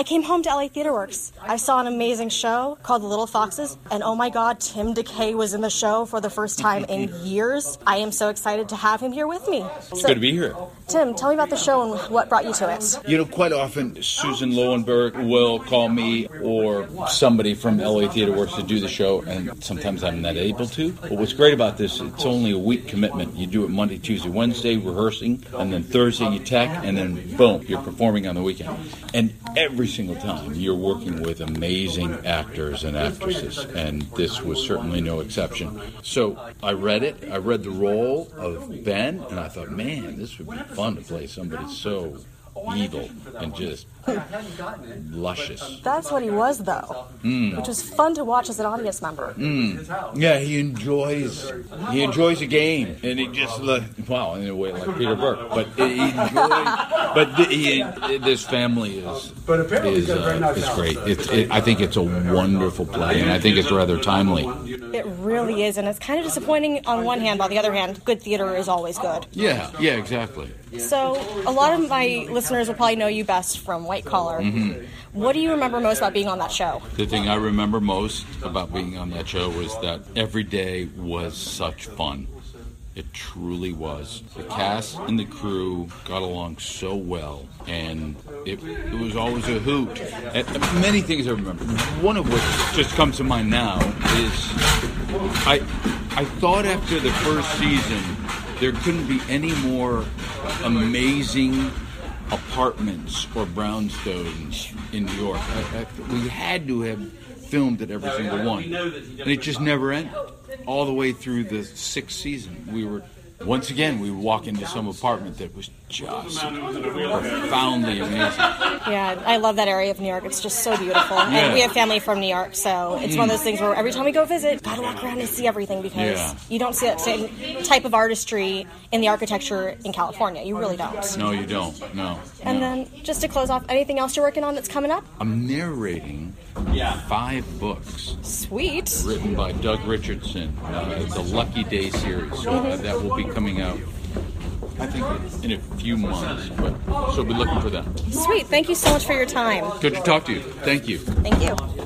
I came home to LA Theater Works. I saw an amazing show called The Little Foxes, and oh my god, Tim DeKay was in the show for the first time in years. I am so excited to have him here with me. It's good to be here. Tim, tell me about the show and what brought you to it. You know, quite often Susan Loewenberg will call me or somebody from LA Theater Works to do the show, and sometimes I'm not able to. But what's great about this, it's only a week commitment. You do it Monday, Tuesday, Wednesday, rehearsing, and then Thursday you tech, and then boom, you're performing on the weekend. And every single time you're working with amazing actors and actresses, and this was certainly no exception. So I read it, I read the role of Ben, and I thought, man, this would be fun to play somebody so evil and just luscious. That's what he was, though, hmm. which was fun to watch as an audience member. Hmm. Yeah, he enjoys he enjoys a game, and he just like wow in a way like Peter Burke, but he enjoys. But the, he, this family is is, uh, is great. It's it, I think it's a wonderful play, and I think it's rather timely. It really is, and it's kind of disappointing on one hand. On the other hand, good theater is always good. Yeah, yeah, exactly. So, a lot of my listeners will probably know you best from White Collar. Mm-hmm. What do you remember most about being on that show? The thing I remember most about being on that show was that every day was such fun. It truly was. The cast and the crew got along so well, and it, it was always a hoot. And many things I remember. One of which just comes to mind now is I I thought after the first season there couldn't be any more amazing apartments or brownstones in New York. I, I, we had to have filmed at every single one, and it just never ended. All the way through the sixth season, we were once again we walk into some apartment that was just profoundly amazing. Yeah, I love that area of New York. It's just so beautiful. Yeah. And we have family from New York, so it's one of those things where every time we go visit, gotta walk around and see everything because Yeah. you don't see that same type of artistry in the architecture in California. You really don't. No, you don't. No. And no. then, just to close off, anything else you're working on that's coming up? I'm narrating five books Sweet. written by Doug Richardson, uh, the Lucky Dey series. So uh, that will be coming out, I think, in a few months. But so be looking for that. Sweet. Thank you so much for your time. Good to talk to you. Thank you. Thank you.